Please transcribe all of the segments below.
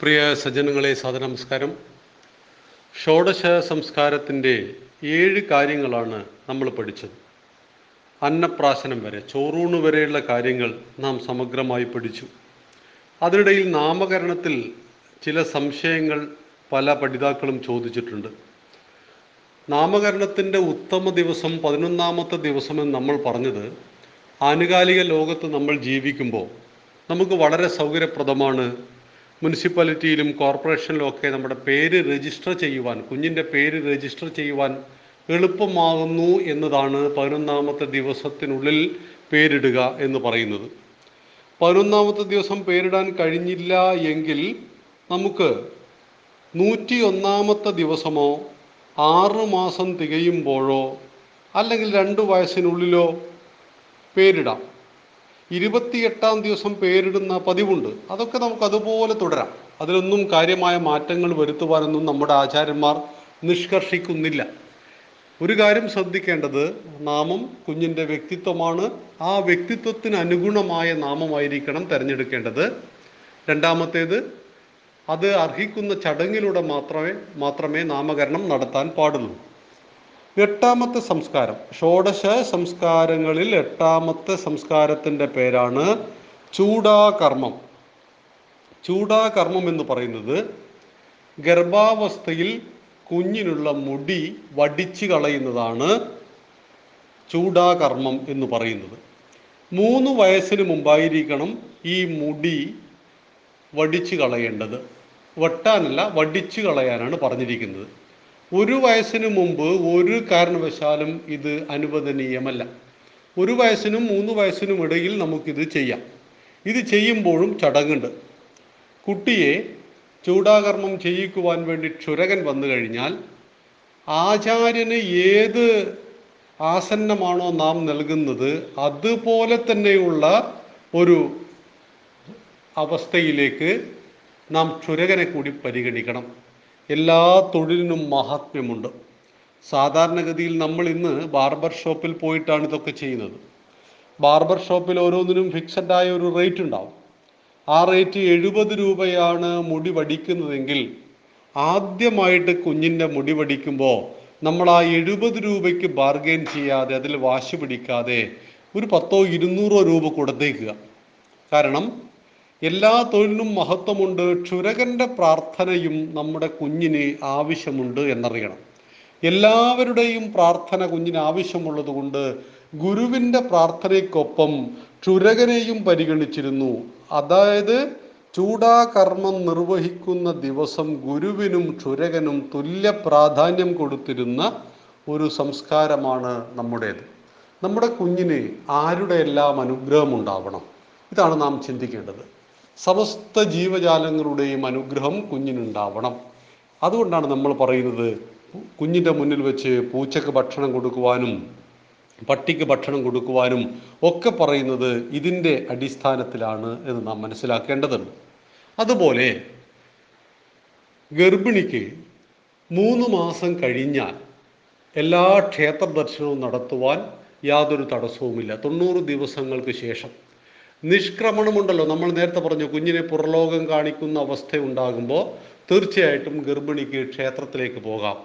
പ്രിയ സജ്ജനങ്ങളെ സദനമസ്കാരം ഷോഡശ സംസ്കാരത്തിന്റെ ഏഴ് കാര്യങ്ങളാണ് നമ്മൾ പഠിച്ചത്. അന്നപ്രാശനം വരെ ചോറൂണ് വരെയുള്ള കാര്യങ്ങൾ നാം സമഗ്രമായി പഠിച്ചു. അതിനിടയിൽ നാമകരണത്തിൽ ചില സംശയങ്ങൾ പല പഠിതാക്കളും ചോദിച്ചിട്ടുണ്ട്. നാമകരണത്തിന്റെ ഉത്തമ ദിവസം പതിനൊന്നാമത്തെ ദിവസമെന്ന് നമ്മൾ പറഞ്ഞത് ആനുകാലിക ലോകത്ത് നമ്മൾ ജീവിക്കുമ്പോൾ നമുക്ക് വളരെ സൗകര്യപ്രദമാണ് മുനിസിപ്പാലിറ്റിയിലും കോർപ്പറേഷനിലും ഒക്കെ നമ്മുടെ പേര് രജിസ്റ്റർ ചെയ്യുവാൻ കുഞ്ഞിന്റെ പേര് രജിസ്റ്റർ ചെയ്യുവാൻ എളുപ്പമാകുന്നു എന്നതാണ് പതിനൊന്നാമത്തെ ദിവസത്തിനുള്ളിൽ പേരിടുക എന്ന് പറയുന്നത്. പതിനൊന്നാമത്തെ ദിവസം പേരിടാൻ കഴിഞ്ഞില്ല എങ്കിൽ നമുക്ക് നൂറ്റി ഒന്നാമത്തെ ദിവസമോ ആറ് മാസം തികയുമ്പോഴോ അല്ലെങ്കിൽ രണ്ട് വയസ്സിനുള്ളിലോ പേരിടാം. ഇരുപത്തിയെട്ടാം ദിവസം പേരിടുന്ന പതിവുണ്ട്. അതൊക്കെ നമുക്ക് അതുപോലെ തുടരാം. അതിലൊന്നും കാര്യമായ മാറ്റങ്ങൾ വരുത്തുവാനൊന്നും നമ്മുടെ ആചാര്യന്മാർ നിഷ്കർഷിക്കുന്നില്ല. ഒരു കാര്യം ശ്രദ്ധിക്കേണ്ടത് നാമം കുഞ്ഞിന്റെ വ്യക്തിത്വമാണ്. ആ വ്യക്തിത്വത്തിന് അനുഗുണമായ നാമമായിരിക്കണം തിരഞ്ഞെടുക്കേണ്ടത്. രണ്ടാമത്തേത് അത് അർഹിക്കുന്ന ചടങ്ങിലൂടെ മാത്രമേ മാത്രമേ നാമകരണം നടത്താൻ പാടുള്ളൂ. എട്ടാമത്തെ സംസ്കാരം. ഷോഡശ സംസ്കാരങ്ങളിൽ എട്ടാമത്തെ സംസ്കാരത്തിന്റെ പേരാണ് ചൂടാകർമ്മം ചൂടാകർമ്മം എന്ന് പറയുന്നത് ഗർഭാവസ്ഥയിൽ കുഞ്ഞിനുള്ള മുടി വടിച്ചു കളയുന്നതാണ് ചൂടാകർമ്മം എന്ന് പറയുന്നത്. മൂന്ന് വയസ്സിന് മുമ്പായിരിക്കണം ഈ മുടി വടിച്ചു കളയേണ്ടത്. വെട്ടാനല്ല വടിച്ചു കളയാനാണ് പറഞ്ഞിരിക്കുന്നത്. ഒരു വയസ്സിന് മുമ്പ് ഒരു കാരണവശാലും ഇത് അനുവദനീയമല്ല. ഒരു വയസ്സിനും മൂന്ന് വയസ്സിനും ഇടയിൽ നമുക്കിത് ചെയ്യാം. ഇത് ചെയ്യുമ്പോഴും ചടങ്ങുണ്ട്. കുട്ടിയെ ചൂടാകർമ്മം ചെയ്യിക്കുവാൻ വേണ്ടി ക്ഷുരകൻ വന്നു കഴിഞ്ഞാൽ ആചാര്യന് ഏത് ആസന്നമാണോ നാം നൽകുന്നത് അതുപോലെ തന്നെയുള്ള ഒരു അവസ്ഥയിലേക്ക് നാം ക്ഷുരകനെ കൂടി പരിഗണിക്കണം. എല്ലാ തൊഴിലിനും മഹാത്മ്യമുണ്ട് സാധാരണഗതിയിൽ നമ്മൾ ഇന്ന് ബാർബർ ഷോപ്പിൽ പോയിട്ടാണ് ഇതൊക്കെ ചെയ്യുന്നത്. ബാർബർ ഷോപ്പിൽ ഓരോന്നിനും ഫിക്സഡ് ആയ ഒരു റേറ്റ് ഉണ്ടാവും. ആ റേറ്റ് എഴുപത് രൂപയാണ് മുടി വടിക്കുന്നതെങ്കിൽ ആദ്യമായിട്ട് കുഞ്ഞിന്റെ മുടി വടിക്കുമ്പോൾ നമ്മൾ ആ എഴുപത് രൂപയ്ക്ക് ബാർഗെയിൻ ചെയ്യാതെ അതിൽ വാശി പിടിക്കാതെ ഒരു പത്തോ ഇരുന്നൂറോ രൂപ കൊടുത്തേക്കുക കാരണം എല്ലാ തൊഴിലിനും മഹത്വമുണ്ട്. ക്ഷുരകന്റെ പ്രാർത്ഥനയും നമ്മുടെ കുഞ്ഞിന് ആവശ്യമുണ്ട് എന്നറിയണം. എല്ലാവരുടെയും പ്രാർത്ഥന കുഞ്ഞിന് ആവശ്യമുള്ളത് കൊണ്ട് ഗുരുവിന്റെ പ്രാർത്ഥനയ്ക്കൊപ്പം ക്ഷുരകനെയും പരിഗണിച്ചിരുന്നു. അതായത് ചൂടാകർമ്മം നിർവഹിക്കുന്ന ദിവസം ഗുരുവിനും ക്ഷുരകനും തുല്യ പ്രാധാന്യം കൊടുത്തിരുന്ന ഒരു സംസ്കാരമാണ് നമ്മുടേത്. നമ്മുടെ കുഞ്ഞിന് ആരുടെ എല്ലാം അനുഗ്രഹം ഉണ്ടാവണം ഇതാണ് നാം ചിന്തിക്കേണ്ടത്. സമസ്ത ജീവജാലങ്ങളുടെയും അനുഗ്രഹം കുഞ്ഞിനുണ്ടാവണം. അതുകൊണ്ടാണ് നമ്മൾ പറയുന്നത് കുഞ്ഞിന്റെ മുന്നിൽ വെച്ച് പൂച്ചക്ക് ഭക്ഷണം കൊടുക്കുവാനും പട്ടിക്ക് ഭക്ഷണം കൊടുക്കുവാനും ഒക്കെ പറയുന്നത് ഇതിന്റെ അടിസ്ഥാനത്തിലാണ് എന്ന് നാം മനസ്സിലാക്കേണ്ടതുണ്ട്. അതുപോലെ ഗർഭിണിക്ക് മൂന്ന് മാസം കഴിഞ്ഞാൽ എല്ലാ ക്ഷേത്ര ദർശനവും നടത്തുവാൻ യാതൊരു തടസ്സവുമില്ല. തൊണ്ണൂറ് ദിവസങ്ങൾക്ക് ശേഷം നിഷ്ക്രമണമുണ്ടല്ലോ. നമ്മൾ നേരത്തെ പറഞ്ഞു കുഞ്ഞിനെ പുറലോകം കാണിക്കുന്ന അവസ്ഥ ഉണ്ടാകുമ്പോൾ തീർച്ചയായിട്ടും ഗർഭിണിക്ക് ക്ഷേത്രത്തിലേക്ക് പോകാം.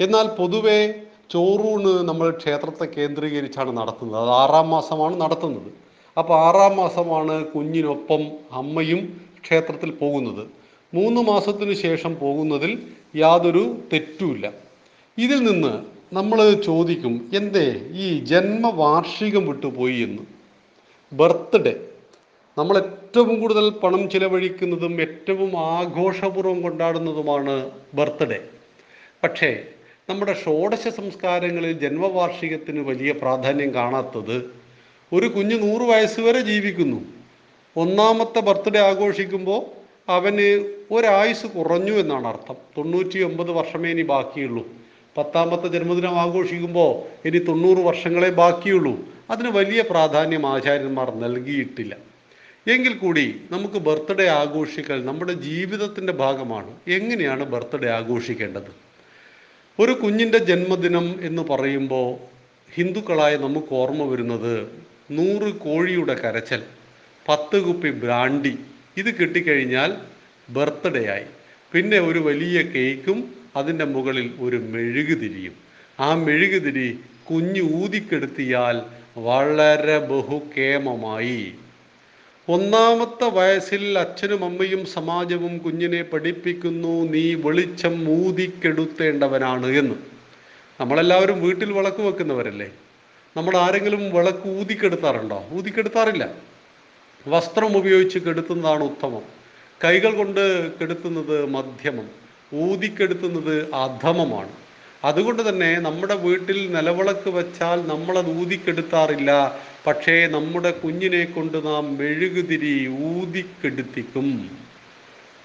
എന്നാൽ പൊതുവെ ചോറൂണ് നമ്മൾ ക്ഷേത്രത്തെ കേന്ദ്രീകരിച്ചാണ് നടത്തുന്നത്. അത് ആറാം മാസമാണ് നടത്തുന്നത്. അപ്പോൾ ആറാം മാസമാണ് കുഞ്ഞിനൊപ്പം അമ്മയും ക്ഷേത്രത്തിൽ പോകുന്നത്. മൂന്ന് മാസത്തിന് ശേഷം പോകുന്നതിൽ യാതൊരു തെറ്റുമില്ല. ഇതിൽ നിന്ന് നമ്മൾ ചോദിക്കും എന്തേ ഈ ജന്മവാർഷികം വിട്ടുപോയി എന്ന്? ബർത്ത്ഡേ. നമ്മൾ ഏറ്റവും കൂടുതൽ പണം ചിലവഴിക്കുന്നതും ഏറ്റവും ആഘോഷപൂർവം കൊണ്ടാടുന്നതുമാണ് ബർത്ത്ഡേ. പക്ഷേ നമ്മുടെ ഷോഡശ സംസ്കാരങ്ങളിൽ ജന്മവാർഷികത്തിന് വലിയ പ്രാധാന്യം കാണാത്തത് ഒരു കുഞ്ഞ് നൂറ് വയസ്സ് വരെ ജീവിക്കുന്നു. ഒന്നാമത്തെ ബർത്ത്ഡേ ആഘോഷിക്കുമ്പോൾ അവന് ഒരായുസ് കുറഞ്ഞു എന്നാണ് അർത്ഥം. തൊണ്ണൂറ്റി ഒമ്പത് വർഷമേ ഇനി ബാക്കിയുള്ളൂ. പത്താമത്തെ ജന്മദിനം ആഘോഷിക്കുമ്പോൾ ഇനി തൊണ്ണൂറ് വർഷങ്ങളെ ബാക്കിയുള്ളൂ. അതിന് വലിയ പ്രാധാന്യം ആചാര്യന്മാർ നൽകിയിട്ടില്ല. എങ്കിൽ കൂടി നമുക്ക് ബർത്ത്ഡേ ആഘോഷിക്കൽ നമ്മുടെ ജീവിതത്തിന്റെ ഭാഗമാണ്. എങ്ങനെയാണ് ബർത്ത്ഡേ ആഘോഷിക്കേണ്ടത്? ഒരു കുഞ്ഞിന്റെ ജന്മദിനം എന്ന് പറയുമ്പോൾ ഹിന്ദുക്കളായ നമുക്ക് ഓർമ്മ വരുന്നത് നൂറ് കോഴിയുടെ കരച്ചൽ പത്ത് കുപ്പി ബ്രാണ്ടി ഇത് കിട്ടിക്കഴിഞ്ഞാൽ ബർത്ത്ഡേ ആയി. പിന്നെ ഒരു വലിയ കേക്കും അതിന്റെ മുകളിൽ ഒരു മെഴുകുതിരിയും. ആ മെഴുകുതിരി കുഞ്ഞ് ഊതിക്കെടുത്തിയാൽ വളരെ ബഹുക്കേമമായി ഒന്നാമത്തെ വയസ്സിൽ അച്ഛനും അമ്മയും സമാജവും കുഞ്ഞിനെ പഠിപ്പിക്കുന്നു നീ വെളിച്ചം ഊതിക്കെടുത്തേണ്ടവനാണ് എന്ന്. നമ്മളെല്ലാവരും വീട്ടിൽ വിളക്ക് വെക്കുന്നവരല്ലേ? നമ്മൾ ആരെങ്കിലും വിളക്ക് ഊതിക്കെടുത്താറുണ്ടോ? ഊതിക്കെടുത്താറില്ല. വസ്ത്രം ഉപയോഗിച്ച് കെടുത്തുന്നതാണ് ഉത്തമം. കൈകൾ കൊണ്ട് കെടുത്തുന്നത് മധ്യമം. ഊതിക്കെടുത്തുന്നത് അധമമാണ്. അതുകൊണ്ട് തന്നെ നമ്മുടെ വീട്ടിൽ നിലവിളക്ക് വെച്ചാൽ നമ്മളത് ഊതിക്കെടുത്താറില്ല. പക്ഷേ നമ്മുടെ കുഞ്ഞിനെ കൊണ്ട് നാം മെഴുകുതിരി ഊതിക്കെടുത്തിക്കും.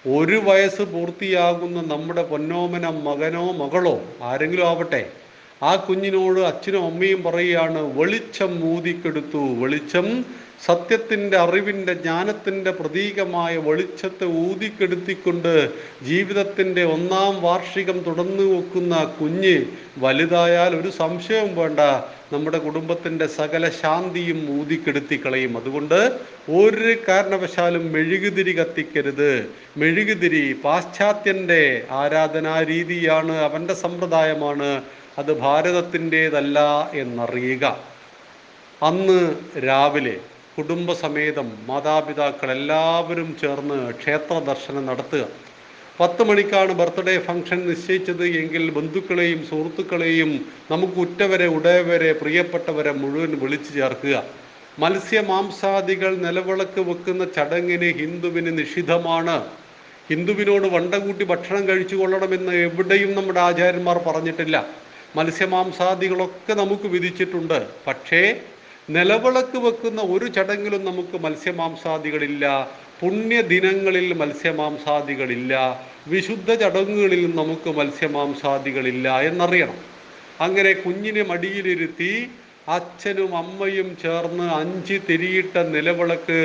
ഒരു വയസ്സ് പൂർത്തിയാകുന്ന നമ്മുടെ പൊന്നോമന മകനോ മകളോ ആരെങ്കിലും ആവട്ടെ ആ കുഞ്ഞിനോട് അച്ഛനും അമ്മയും പറയുകയാണ് വെളിച്ചം ഊതിക്കെടുത്തു. വെളിച്ചം സത്യത്തിന്റെ അറിവിന്റെ ജ്ഞാനത്തിന്റെ പ്രതീകമായ വെളിച്ചത്തെ ഊതിക്കെടുത്തിക്കൊണ്ട് ജീവിതത്തിന്റെ ഒന്നാം വാർഷികം തുടർന്നു വെക്കുന്ന കുഞ്ഞ് വലുതായാൽ ഒരു സംശയവും വേണ്ട. നമ്മുടെ കുടുംബത്തിന്റെ സകല ശാന്തിയും ഊതിക്കെടുത്തി കളയും അതുകൊണ്ട് ഒരു കാരണവശാലും മെഴുകുതിരി കത്തിക്കരുത്. മെഴുകുതിരി പാശ്ചാത്യന്റെ ആരാധനാ രീതിയാണ് അവന്റെ സമ്പ്രദായമാണ്. അത് ഭാരതത്തിന്റേതല്ല എന്നറിയുക. അന്ന് രാവിലെ കുടുംബസമേതം മാതാപിതാക്കൾ എല്ലാവരും ചേർന്ന് ക്ഷേത്ര ദർശനം നടത്തുക. പത്ത് മണിക്കാണ് ബർത്ത്ഡേ ഫംഗ്ഷൻ നിശ്ചയിച്ചത് എങ്കിൽ ബന്ധുക്കളെയും സുഹൃത്തുക്കളെയും നമുക്ക് ഉറ്റവരെ ഉടയവരെ പ്രിയപ്പെട്ടവരെ മുഴുവൻ വിളിച്ചു ചേർക്കുക. മത്സ്യമാംസാദികൾ നിലവിളക്ക് വെക്കുന്ന ചടങ്ങിന് ഹിന്ദുവിന് നിഷിദ്ധമാണ്. ഹിന്ദുവിനോട് വണ്ട കൂട്ടി ഭക്ഷണം കഴിച്ചു കൊള്ളണമെന്ന് എവിടെയും നമ്മുടെ ആചാര്യന്മാർ പറഞ്ഞിട്ടില്ല. മത്സ്യമാംസാദികളൊക്കെ നമുക്ക് വിധിച്ചിട്ടുണ്ട്. പക്ഷേ നിലവിളക്ക് വെക്കുന്ന ഒരു ചടങ്ങിലും നമുക്ക് മത്സ്യമാംസാദികളില്ല. പുണ്യദിനങ്ങളിൽ മത്സ്യമാംസാദികളില്ല. വിശുദ്ധ ചടങ്ങുകളിൽ നമുക്ക് മത്സ്യമാംസാദികളില്ല എന്നറിയണം. അങ്ങനെ കുഞ്ഞിനെ മടിയിലിരുത്തി അച്ഛനും അമ്മയും ചേർന്ന് അഞ്ച് തിരിയിട്ട നിലവിളക്ക്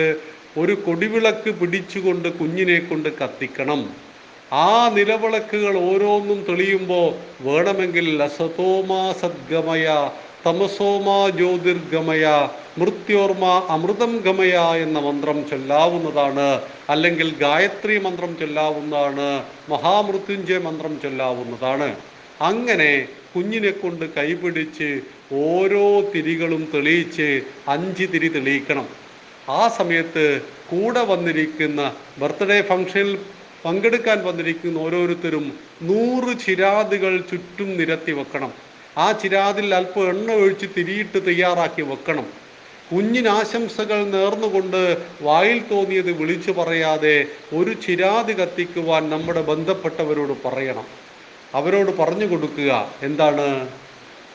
ഒരു കൊടിവിളക്ക് പിടിച്ചുകൊണ്ട് കുഞ്ഞിനെ കൊണ്ട് കത്തിക്കണം. ആ നിലവിളക്കുകൾ ഓരോന്നും തെളിയുമ്പോൾ വേണമെങ്കിൽ അസതോമാ സദ്ഗമയ തമസോമാ ജ്യോതിർഗമയ മൃത്യോർമ അമൃതം ഗമയ എന്ന മന്ത്രം ചൊല്ലാവുന്നതാണ്. അല്ലെങ്കിൽ ഗായത്രി മന്ത്രം ചൊല്ലാവുന്നതാണ് മഹാമൃത്യുഞ്ജയ മന്ത്രം ചൊല്ലാവുന്നതാണ്. അങ്ങനെ കുഞ്ഞിനെ കൊണ്ട് കൈപിടിച്ച് ഓരോ തിരികളും തെളിയിച്ച് അഞ്ച് തിരി തെളിയിക്കണം. ആ സമയത്ത് കൂടെ വന്നിരിക്കുന്ന ബർത്ത്ഡേ ഫംഗ്ഷനിൽ പങ്കെടുക്കാൻ വന്നിരിക്കുന്ന ഓരോരുത്തരും നൂറ് ചിരാതുകൾ ചുറ്റും നിരത്തി വെക്കണം. ആ ചിരാതിൽ അല്പം എണ്ണ ഒഴിച്ച് തിരിയിട്ട് തയ്യാറാക്കി വെക്കണം. കുഞ്ഞിന് ആശംസകൾ നേർന്നുകൊണ്ട് വായിൽ തോന്നിയത് വിളിച്ചു പറയാതെ ഒരു ചിരാത് കത്തിക്കുവാൻ നമ്മുടെ ബന്ധപ്പെട്ടവരോട് പറയണം. അവരോട് പറഞ്ഞു കൊടുക്കുക എന്താണ്?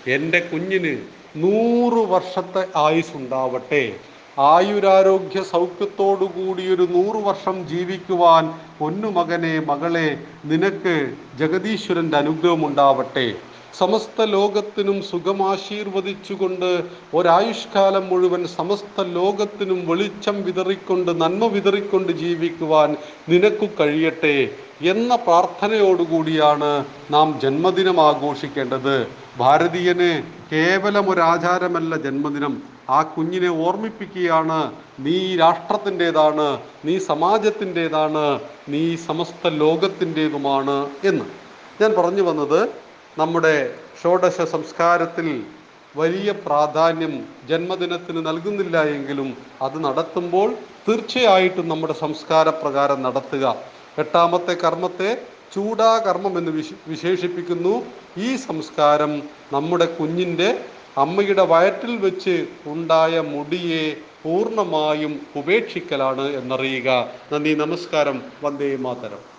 എന്റെ കുഞ്ഞിന് നൂറ് വർഷത്തെ ആയുസ് ഉണ്ടാവട്ടെ ആയുരാരോഗ്യ സൗഖ്യത്തോടുകൂടി ഒരു നൂറ് വർഷം ജീവിക്കുവാൻ പൊന്നുമകനെ മകളെ നിനക്ക് ജഗദീശ്വരന്റെ അനുഗ്രഹം ഉണ്ടാവട്ടെ സമസ്ത ലോകത്തിനും സുഖമാശീർവദിച്ചുകൊണ്ട് ഒരായുഷ്കാലം മുഴുവൻ സമസ്ത ലോകത്തിനും വെളിച്ചം വിതറിക്കൊണ്ട് നന്മ വിതറിക്കൊണ്ട് ജീവിക്കുവാൻ നിനക്കു കഴിയട്ടെ എന്ന പ്രാർത്ഥനയോടുകൂടിയാണ് നാം ജന്മദിനം ആഘോഷിക്കേണ്ടത്. ഭാരതീയന് കേവലം ഒരു ആചാരമല്ല ജന്മദിനം. ആ കുഞ്ഞിനെ ഓർമ്മിപ്പിക്കുകയാണ് നീ രാഷ്ട്രത്തിന്റെതാണ് നീ സമാജത്തിന്റെതാണ് നീ സമസ്ത ലോകത്തിന്റെതുമാണ് എന്ന്. ഞാൻ പറഞ്ഞു വന്നത് നമ്മുടെ ഷോഡശ സംസ്കാരത്തിൽ വലിയ പ്രാധാന്യം ജന്മദിനത്തിന് നൽകുന്നില്ല എങ്കിലും അത് നടത്തുമ്പോൾ തീർച്ചയായിട്ടും നമ്മുടെ സംസ്കാര പ്രകാരം നടത്തുക. എട്ടാമത്തെ കർമ്മത്തെ ചൂടാകർമ്മം എന്ന് വിശ വിശേഷിപ്പിക്കുന്നു ഈ സംസ്കാരം നമ്മുടെ കുഞ്ഞിന്റെ അമ്മയുടെ വയറ്റിൽ വെച്ച് ഉണ്ടായ മുടിയെ പൂർണമായും ഉപേക്ഷിക്കലാണ് എന്നറിയുക. നന്ദി നമസ്കാരം. വന്ദേ മാതരം.